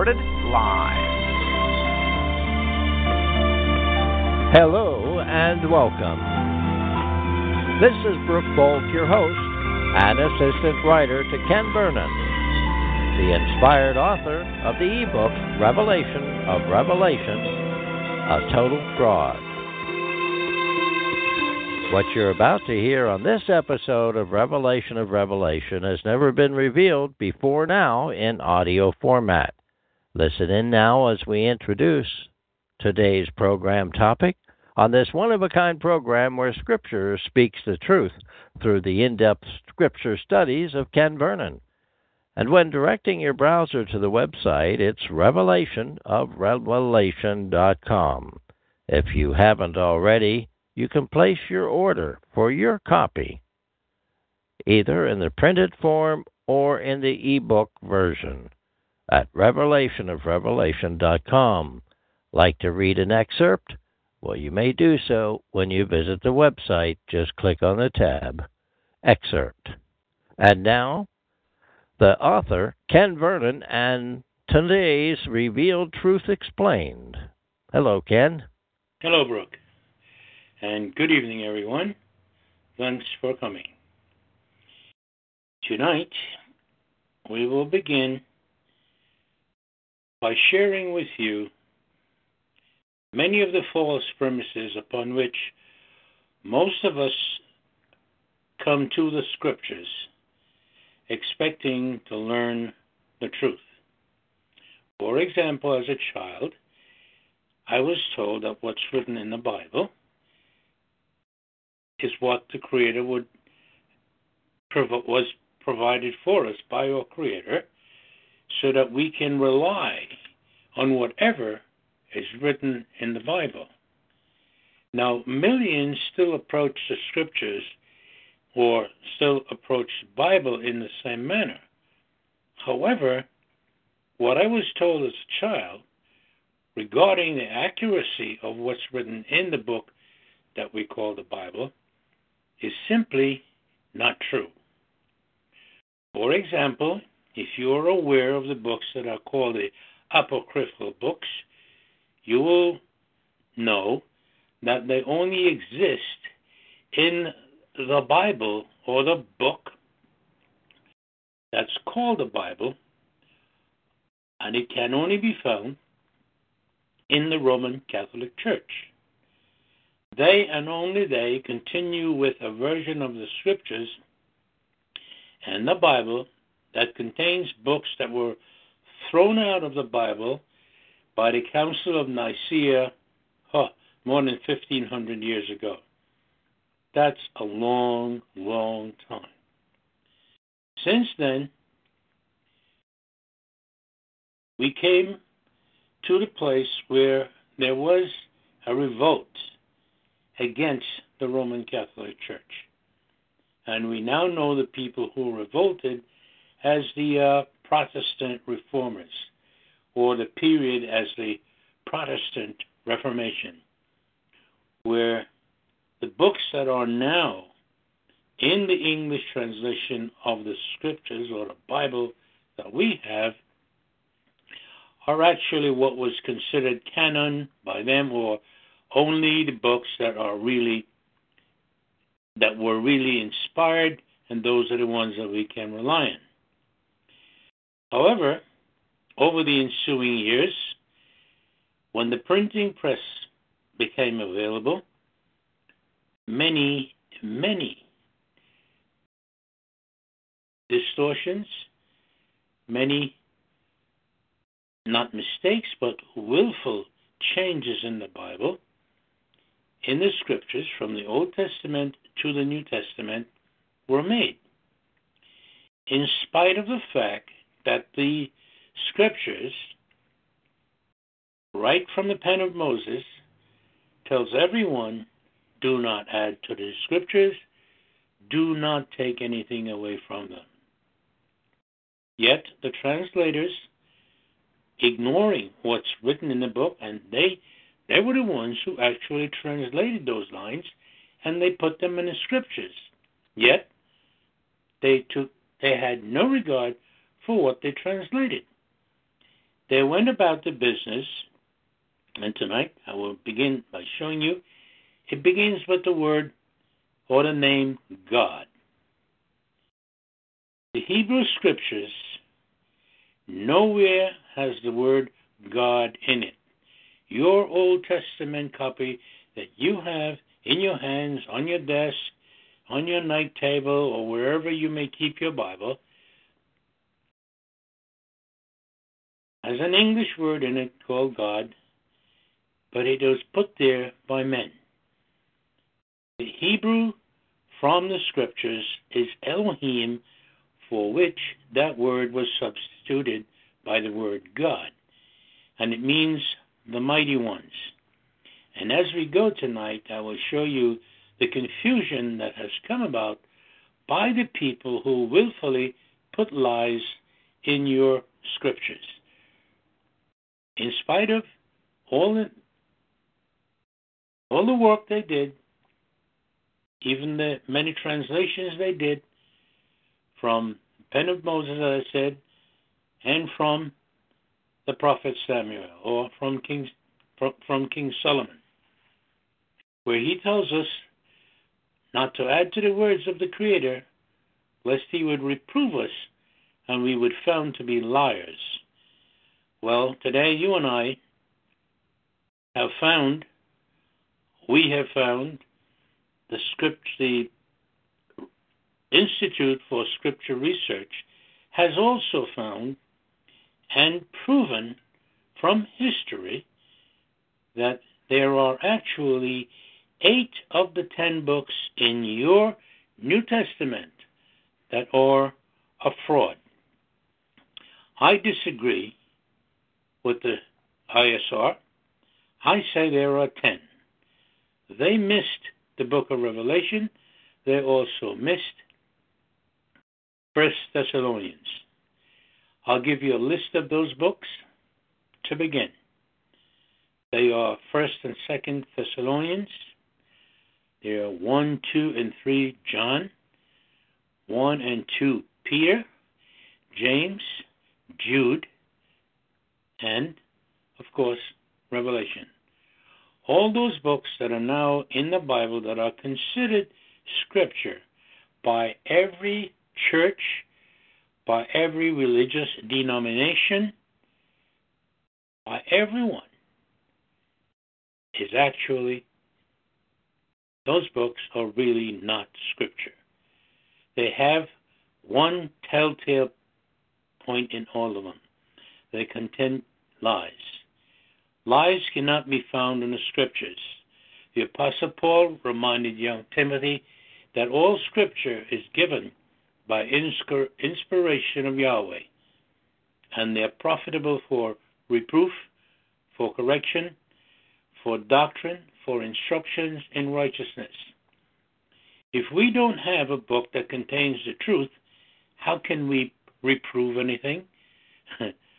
Recorded live. Hello and welcome. This is Brooke Bolk, your host and assistant writer to Ken Vernon, the inspired author of the ebook Revelation of Revelation A Total Fraud. What you're about to hear on this episode of Revelation of Revelation has never been revealed before now in audio format. Listen in now as we introduce today's program topic on this one of a kind program where Scripture speaks the truth through the in depth Scripture studies of Ken Vernon. And when directing your browser to the website, it's revelationofrevelation.com. If you haven't already, you can place your order for your copy, either in the printed form or in the ebook version, at revelationofrevelation.com. Like to read an excerpt? Well, you may do so when you visit the website. Just click on the tab Excerpt. And now, the author, Ken Vernon, and today's Revealed Truth Explained. Hello, Ken. Hello, Brooke. And good evening, everyone. Thanks for coming. Tonight, we will begin by sharing with you many of the false premises upon which most of us come to the scriptures expecting to learn the truth. For example, as a child, I was told that what's written in the Bible is what the Creator would was provided for us by our Creator, so that we can rely on whatever is written in the Bible. Now, millions still approach the scriptures or still approach the Bible in the same manner. However, what I was told as a child regarding the accuracy of what's written in the book that we call the Bible is simply not true. For example, if you're aware of the books that are called the apocryphal books, you will know that they only exist in the Bible or the book that's called the Bible, and it can only be found in the Roman Catholic Church. They and only they continue with a version of the scriptures and the Bible that contains books that were thrown out of the Bible by the Council of Nicaea huh, more than 1500 years ago. That's a long, long time. Since then, we came to the place where there was a revolt against the Roman Catholic Church. And we now know the people who revolted as the uh, Protestant reformers or the period as the Protestant Reformation, where the books that are now in the English translation of the scriptures or the Bible that we have are actually what was considered canon by them or only the books that are really that were really inspired and those are the ones that we can rely on. However, over the ensuing years, when the printing press became available, many, many distortions, many, not mistakes, but willful changes in the Bible, in the scriptures from the Old Testament to the New Testament, were made. in spite of the fact that the scriptures, right from the pen of Moses, tells everyone do not add to the scriptures, do not take anything away from them. Yet the translators, ignoring what's written in the book, and they they were the ones who actually translated those lines and they put them in the scriptures. Yet they took they had no regard for what they translated. They went about the business, and tonight I will begin by showing you it begins with the word or the name God. The Hebrew scriptures nowhere has the word God in it. Your Old Testament copy that you have in your hands, on your desk, on your night table, or wherever you may keep your Bible, has an English word in it called God, but it was put there by men. The Hebrew from the scriptures is Elohim, for which that word was substituted by the word God, and it means the mighty ones. And as we go tonight, I will show you the confusion that has come about by the people who willfully put lies in your scriptures. In spite of all the, all the work they did, even the many translations they did from the pen of Moses, as I said, and from the prophet Samuel, or from King, from King Solomon where he tells us not to add to the words of the Creator, lest he would reprove us and we would found to be liars. Well, today you and I have found, we have found the script, the Institute for Scripture Research has also found and proven from history that there are actually eight of the ten books in your New Testament that are a fraud. I disagree with the ISR. I say there are ten. They missed the book of Revelation. They also missed First Thessalonians. I'll give you a list of those books to begin. They are First and Second Thessalonians, there are 1, 2, and 3 John, 1 and 2 Peter, James, Jude, and, of course, Revelation. All those books that are now in the Bible that are considered scripture by every church, by every religious denomination, by everyone, is actually those books are really not scripture. They have one telltale point in all of them. They contain lies. Lies cannot be found in the scriptures. The Apostle Paul reminded young Timothy that all scripture is given by inspiration of Yahweh, and they are profitable for reproof, for correction, for doctrine, for instructions in righteousness. If we don't have a book that contains the truth, how can we reprove anything?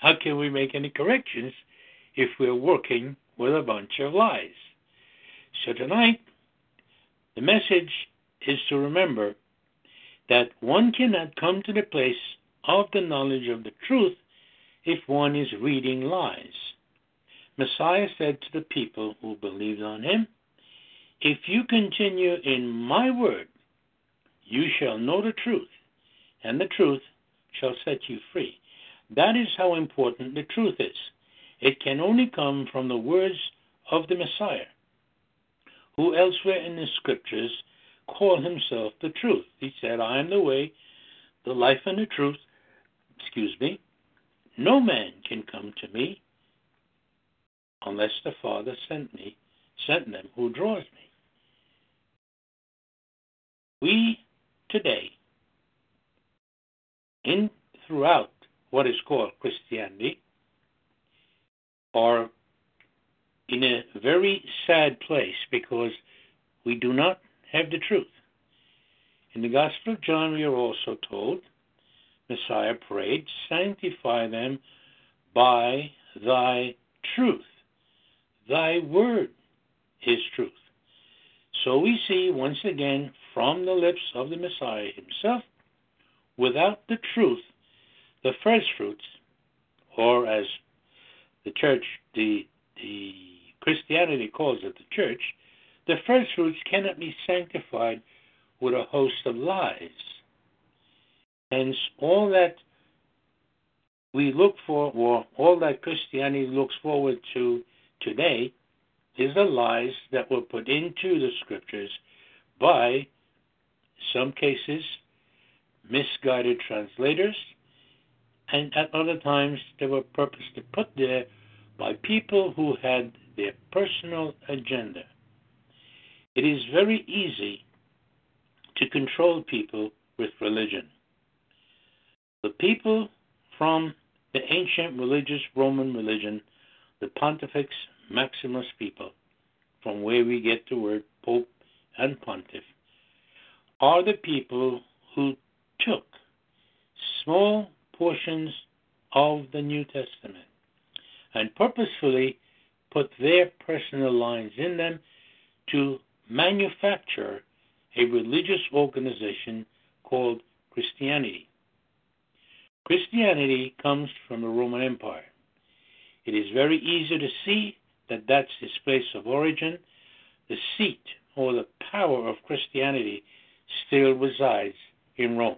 how can we make any corrections if we're working with a bunch of lies? So tonight, the message is to remember that one cannot come to the place of the knowledge of the truth if one is reading lies. Messiah said to the people who believed on him, If you continue in my word, you shall know the truth, and the truth shall set you free. That is how important the truth is. It can only come from the words of the Messiah, who elsewhere in the scriptures called himself the truth. He said, I am the way, the life, and the truth. Excuse me. No man can come to me unless the Father sent me, sent them who draws me. We today in throughout what is called Christianity are in a very sad place because we do not have the truth. In the Gospel of John, we are also told, Messiah prayed, Sanctify them by thy truth. Thy word is truth. So we see once again from the lips of the Messiah himself, without the truth, the first fruits, or as the church, the, the Christianity calls it the church, the first fruits cannot be sanctified with a host of lies. Hence, all that we look for, or all that Christianity looks forward to today, is the lies that were put into the scriptures by, some cases, misguided translators, and at other times they were purposely put there by people who had their personal agenda. It is very easy to control people with religion. The people from the ancient religious Roman religion, the Pontifex Maximus people, from where we get the word Pope and Pontiff, are the people who took small portions of the New Testament and purposefully put their personal lines in them to manufacture a religious organization called Christianity. Christianity comes from the Roman Empire. It is very easy to see that that's its place of origin. The seat or the power of Christianity still resides in Rome.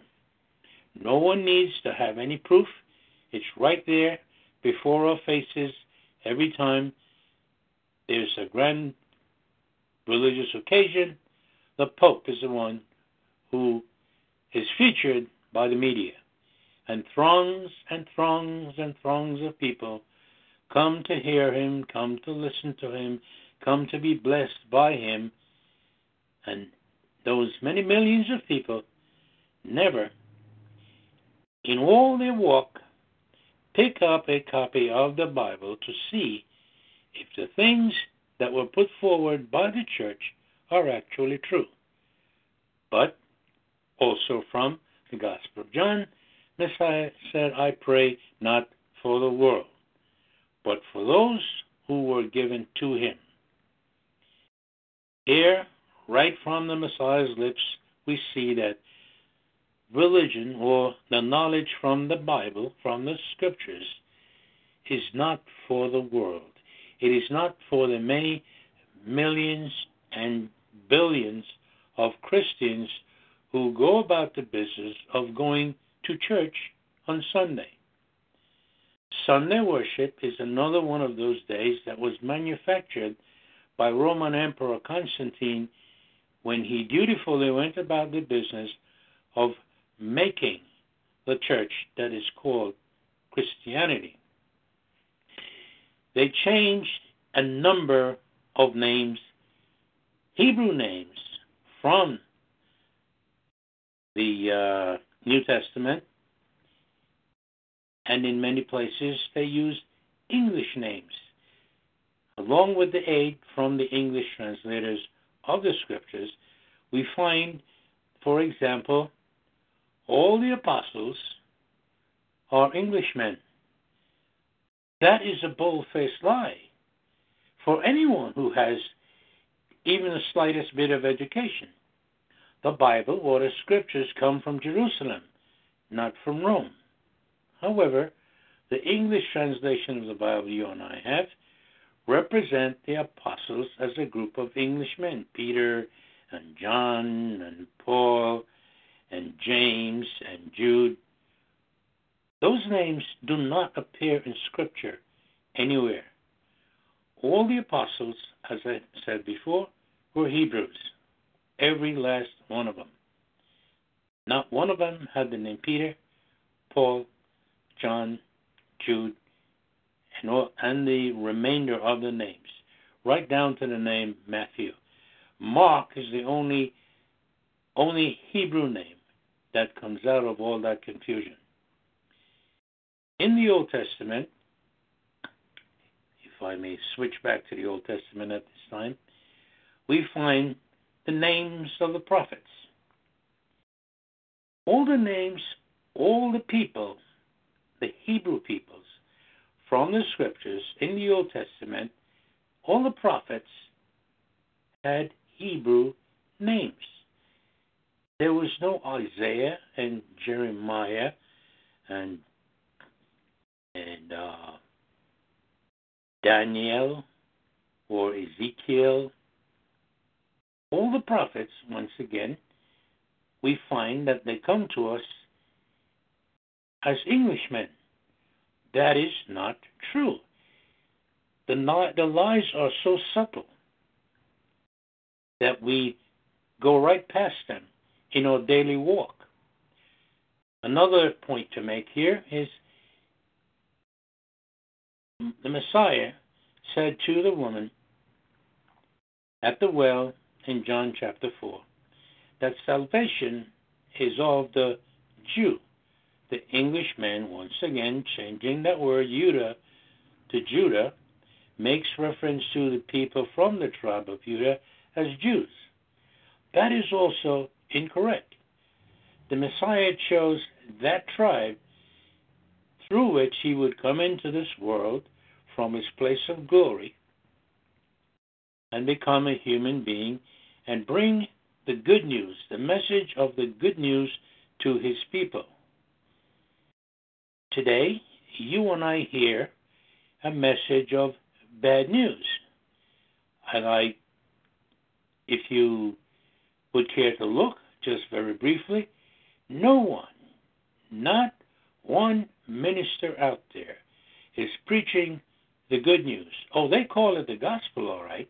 No one needs to have any proof. It's right there before our faces every time there's a grand religious occasion. The Pope is the one who is featured by the media. And throngs and throngs and throngs of people come to hear him, come to listen to him, come to be blessed by him. And those many millions of people never, in all their walk, pick up a copy of the Bible to see if the things that were put forward by the church are actually true. But also from the Gospel of John, Messiah said, I pray not for the world, but for those who were given to him. Here, right from the Messiah's lips, we see that religion or the knowledge from the Bible, from the scriptures, is not for the world. It is not for the many millions and billions of Christians who go about the business of going to church on Sunday. Sunday worship is another one of those days that was manufactured by Roman Emperor Constantine when he dutifully went about the business of making the church that is called Christianity. They changed a number of names, Hebrew names, from the uh, New Testament, and in many places they used English names. Along with the aid from the English translators of the scriptures, we find, for example, all the apostles are Englishmen. That is a bold faced lie for anyone who has even the slightest bit of education. The Bible or the scriptures come from Jerusalem, not from Rome. However, the English translation of the Bible you and I have represent the apostles as a group of Englishmen Peter and John and Paul and James and Jude. Those names do not appear in Scripture anywhere. All the apostles, as I said before, were Hebrews every last one of them. Not one of them had the name Peter, Paul, John, Jude, and, all, and the remainder of the names, right down to the name Matthew. Mark is the only only Hebrew name that comes out of all that confusion. in the Old Testament, if I may switch back to the Old Testament at this time, we find the names of the prophets. All the names, all the people, the Hebrew peoples from the scriptures in the Old Testament, all the prophets had Hebrew names. There was no Isaiah and Jeremiah and and uh, Daniel or Ezekiel. All the prophets, once again, we find that they come to us as Englishmen. That is not true. The, the lies are so subtle that we go right past them in our daily walk. Another point to make here is the Messiah said to the woman at the well in John chapter 4 that salvation is of the Jew. The Englishman, once again changing that word Judah to Judah, makes reference to the people from the tribe of Judah as Jews. That is also incorrect. The Messiah chose that tribe through which he would come into this world from his place of glory and become a human being and bring the good news, the message of the good news to his people. Today, you and I hear a message of bad news. And I, if you would care to look just very briefly, no one, not one minister out there, is preaching the good news. Oh, they call it the gospel, all right.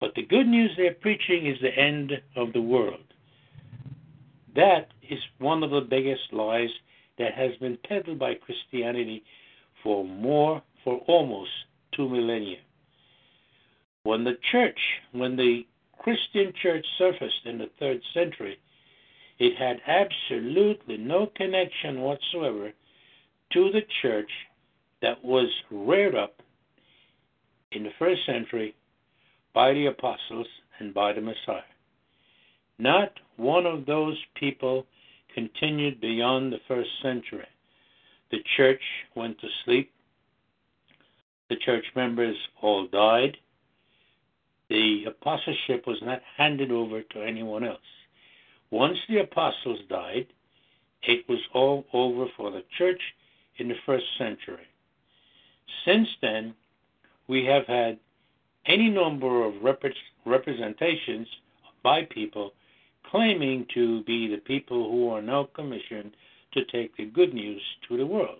But the good news they're preaching is the end of the world. That is one of the biggest lies that has been peddled by Christianity for more, for almost two millennia. When the church, when the Christian church surfaced in the third century, it had absolutely no connection whatsoever to the church that was reared up in the first century by the apostles and by the Messiah. Not one of those people continued beyond the first century. The church went to sleep. The church members all died. The apostleship was not handed over to anyone else. Once the apostles died, it was all over for the church in the first century. Since then, we have had any number of rep- representations by people claiming to be the people who are now commissioned to take the good news to the world.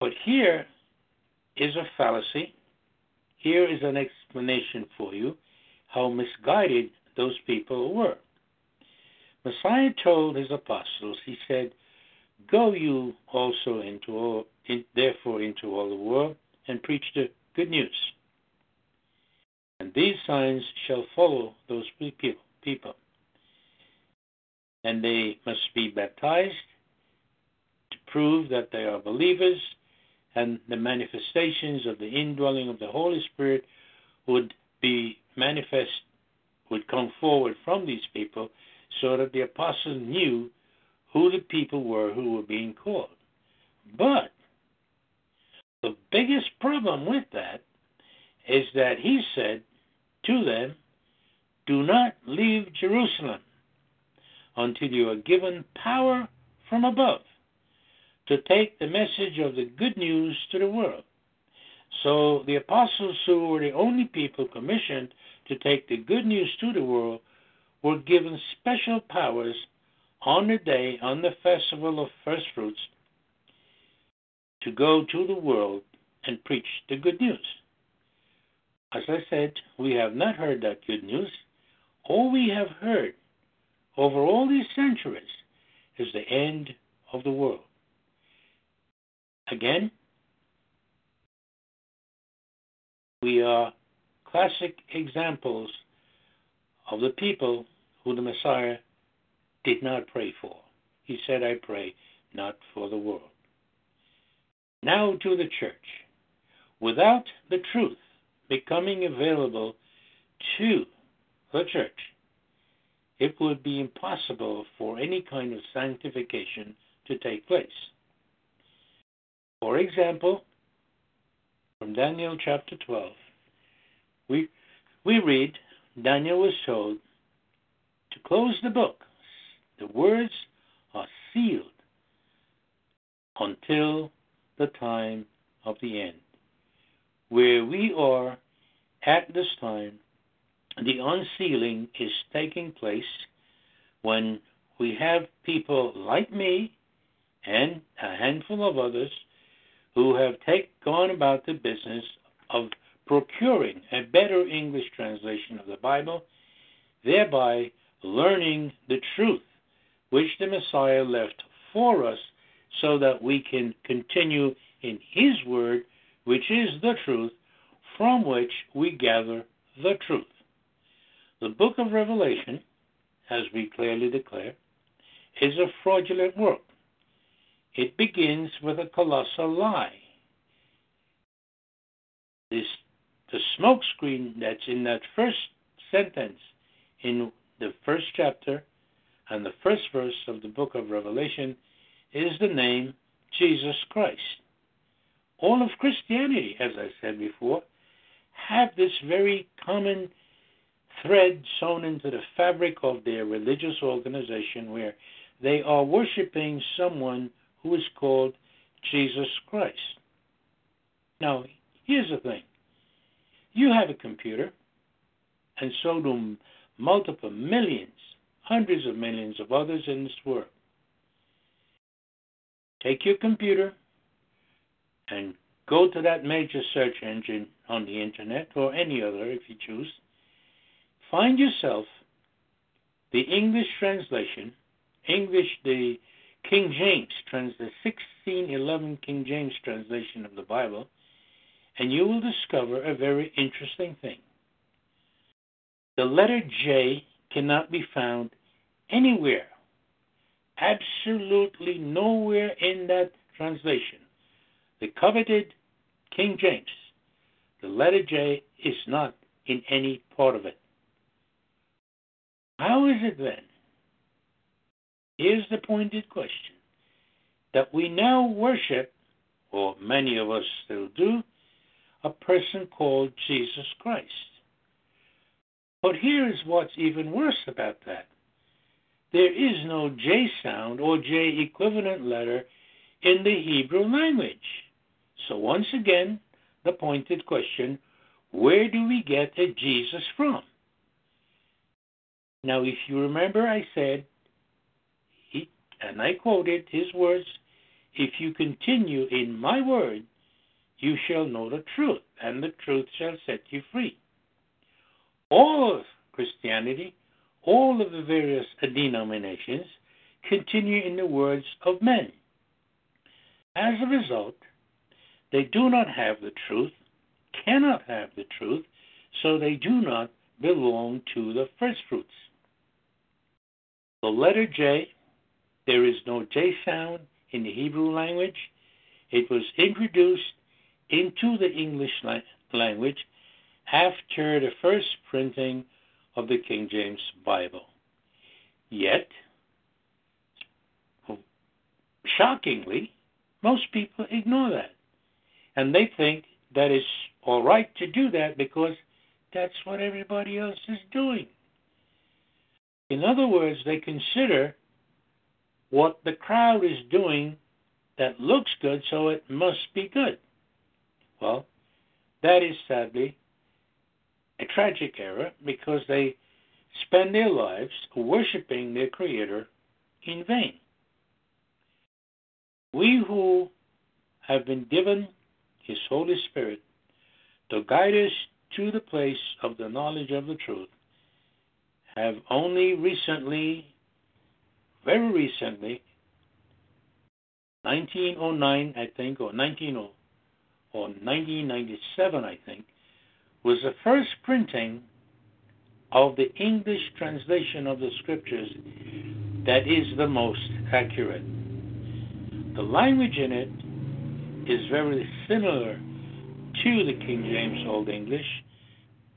But here is a fallacy. Here is an explanation for you how misguided those people were. Messiah told his apostles, he said, Go you also into all, in, therefore into all the world and preach the good news. And these signs shall follow those people. And they must be baptized to prove that they are believers, and the manifestations of the indwelling of the Holy Spirit would be manifest, would come forward from these people, so that the apostles knew who the people were who were being called. But the biggest problem with that is that he said to them, Do not leave Jerusalem until you are given power from above to take the message of the good news to the world. So the apostles, who were the only people commissioned to take the good news to the world, were given special powers on the day, on the festival of first fruits, to go to the world and preach the good news. As I said, we have not heard that good news. All we have heard over all these centuries is the end of the world. Again, we are classic examples of the people who the Messiah did not pray for. He said, I pray not for the world. Now to the church. Without the truth becoming available to the church, it would be impossible for any kind of sanctification to take place. For example, from Daniel chapter 12, we, we read Daniel was told to close the book. The words are sealed until the time of the end. Where we are at this time, the unsealing is taking place when we have people like me and a handful of others who have take, gone about the business of procuring a better English translation of the Bible, thereby learning the truth which the Messiah left for us so that we can continue in His Word, which is the truth, from which we gather the truth. The book of Revelation, as we clearly declare, is a fraudulent work. It begins with a colossal lie. This, the smokescreen that's in that first sentence in the first chapter and the first verse of the book of Revelation is the name Jesus Christ. All of Christianity, as I said before, have this very common thread sewn into the fabric of their religious organization where they are worshiping someone who is called Jesus Christ. Now, here's the thing you have a computer, and so do multiple millions, hundreds of millions of others in this world. Take your computer and go to that major search engine on the internet or any other if you choose. Find yourself the English translation, English, the King James, trans, the 1611 King James translation of the Bible, and you will discover a very interesting thing. The letter J cannot be found anywhere, absolutely nowhere in that translation. The coveted King James, the letter J is not in any part of it. How is it then? Here's the pointed question that we now worship, or many of us still do, a person called Jesus Christ. But here is what's even worse about that. There is no J sound or J equivalent letter in the Hebrew language. So once again, the pointed question, where do we get a Jesus from? Now, if you remember, I said, and I quoted his words, if you continue in my word, you shall know the truth, and the truth shall set you free all of Christianity, all of the various denominations continue in the words of men. As a result, they do not have the truth, cannot have the truth, so they do not belong to the first fruits. The letter J, there is no J sound in the Hebrew language. It was introduced into the English language after the first printing of the King James Bible. Yet, shockingly, most people ignore that. And they think that it's all right to do that because that's what everybody else is doing. In other words, they consider what the crowd is doing that looks good, so it must be good. Well, that is sadly a tragic error because they spend their lives worshiping their Creator in vain. We who have been given His Holy Spirit to guide us to the place of the knowledge of the truth have only recently, very recently, 1909, I think, or 19 or 1997, I think, was the first printing of the English translation of the scriptures that is the most accurate. The language in it is very similar to the King James Old English,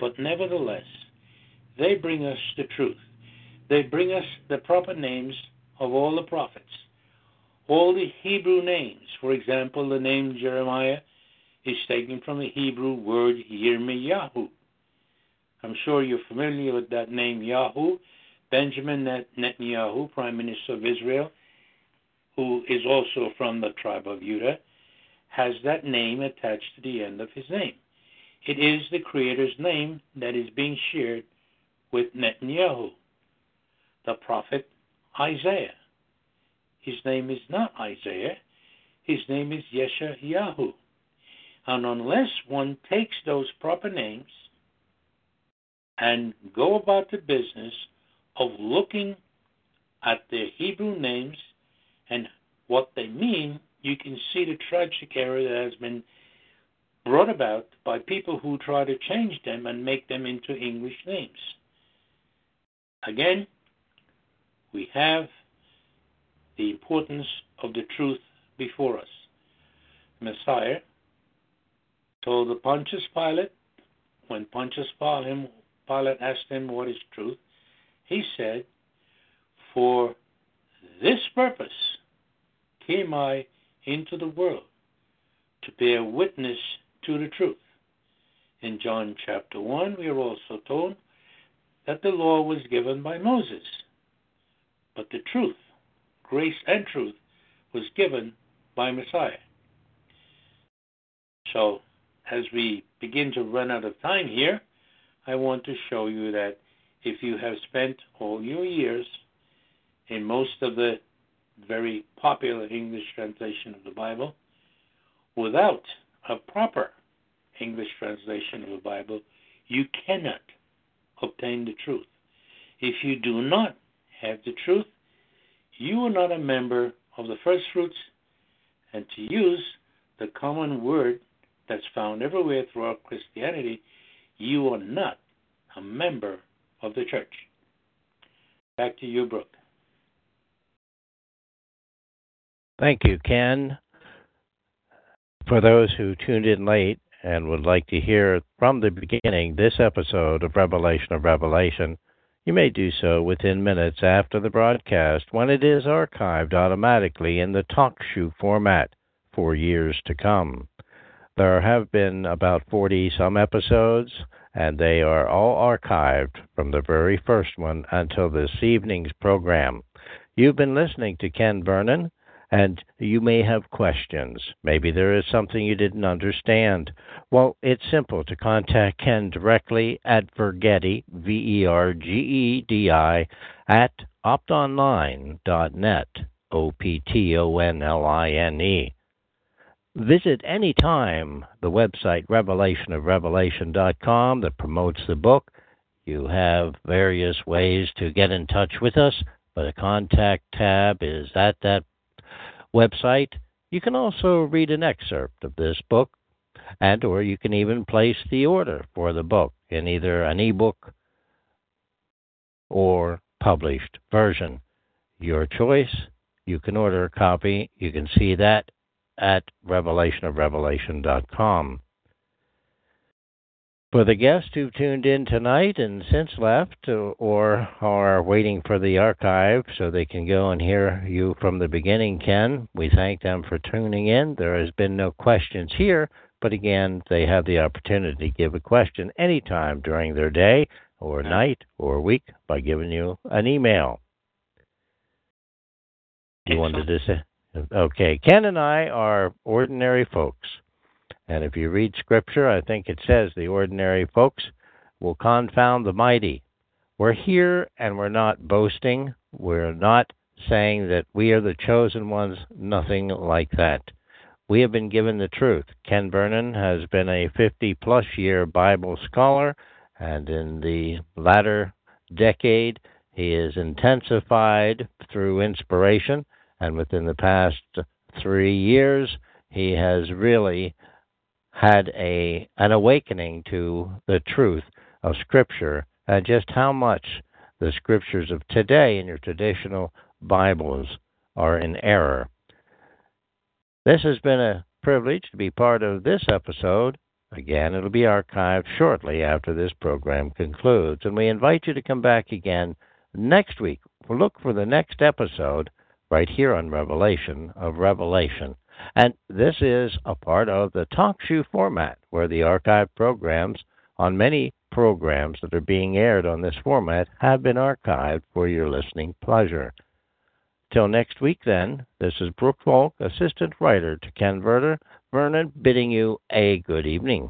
but nevertheless, they bring us the truth. They bring us the proper names of all the prophets. All the Hebrew names, for example, the name Jeremiah is taken from the Hebrew word Yirmiyahu. I'm sure you're familiar with that name, Yahu. Benjamin Netanyahu, Prime Minister of Israel, who is also from the tribe of Judah, has that name attached to the end of his name. It is the Creator's name that is being shared with Netanyahu, the prophet Isaiah. His name is not Isaiah, his name is Yeshayahu. And unless one takes those proper names and go about the business of looking at the Hebrew names and what they mean, you can see the tragic error that has been brought about by people who try to change them and make them into English names. Again, we have the importance of the truth before us. Messiah told the Pontius Pilate, when Pontius Pilate asked him what is truth, he said, For this purpose came I into the world, to bear witness to the truth. In John chapter 1, we are also told that the law was given by Moses, but the truth, grace and truth, was given by Messiah. So, as we begin to run out of time here, I want to show you that if you have spent all your years in most of the very popular English translation of the Bible without a proper English translation of the Bible, you cannot obtain the truth. If you do not have the truth, you are not a member of the first fruits, and to use the common word that's found everywhere throughout Christianity, you are not a member of the church. Back to you, Brooke. Thank you, Ken. For those who tuned in late and would like to hear from the beginning this episode of Revelation of Revelation, you may do so within minutes after the broadcast when it is archived automatically in the TalkShoe format for years to come. There have been about 40 some episodes, and they are all archived from the very first one until this evening's program. You've been listening to Ken Vernon, and you may have questions. Maybe there is something you didn't understand. Well, it's simple to contact Ken directly at Vergedi, V E R G E D I, at optonline.net, O P T O N L I N E. Visit anytime the website revelationofrevelation.com that promotes the book. You have various ways to get in touch with us, but the contact tab is at that website. You can also read an excerpt of this book, and or you can even place the order for the book in either an ebook or published version. Your choice. You can order a copy. You can see that at revelationofrevelation.com. For the guests who've tuned in tonight and since left or are waiting for the archive so they can go and hear you from the beginning, Ken, we thank them for tuning in. There has been no questions here, but again, they have the opportunity to give a question anytime during their day or night or week by giving you an email. You wanted to say? Okay, Ken and I are ordinary folks. And if you read Scripture, I think it says the ordinary folks will confound the mighty. We're here and we're not boasting. We're not saying that we are the chosen ones, nothing like that. We have been given the truth. Ken Vernon has been a 50 plus year Bible scholar, and in the latter decade, he has intensified through inspiration and within the past three years, he has really had a an awakening to the truth of Scripture and just how much the Scriptures of today in your traditional Bibles are in error. This has been a privilege to be part of this episode, again, it'll be archived shortly after this program concludes. And we invite you to come back again next week. Look for the next episode right here on Revelation of Revelation. And this is a part of the talk show format where the archived programs on many programs that are being aired on this format have been archived for your listening pleasure. Till next week, then, this is Brooke Volk, assistant writer to Ken Verder, Vernon, bidding you a good evening.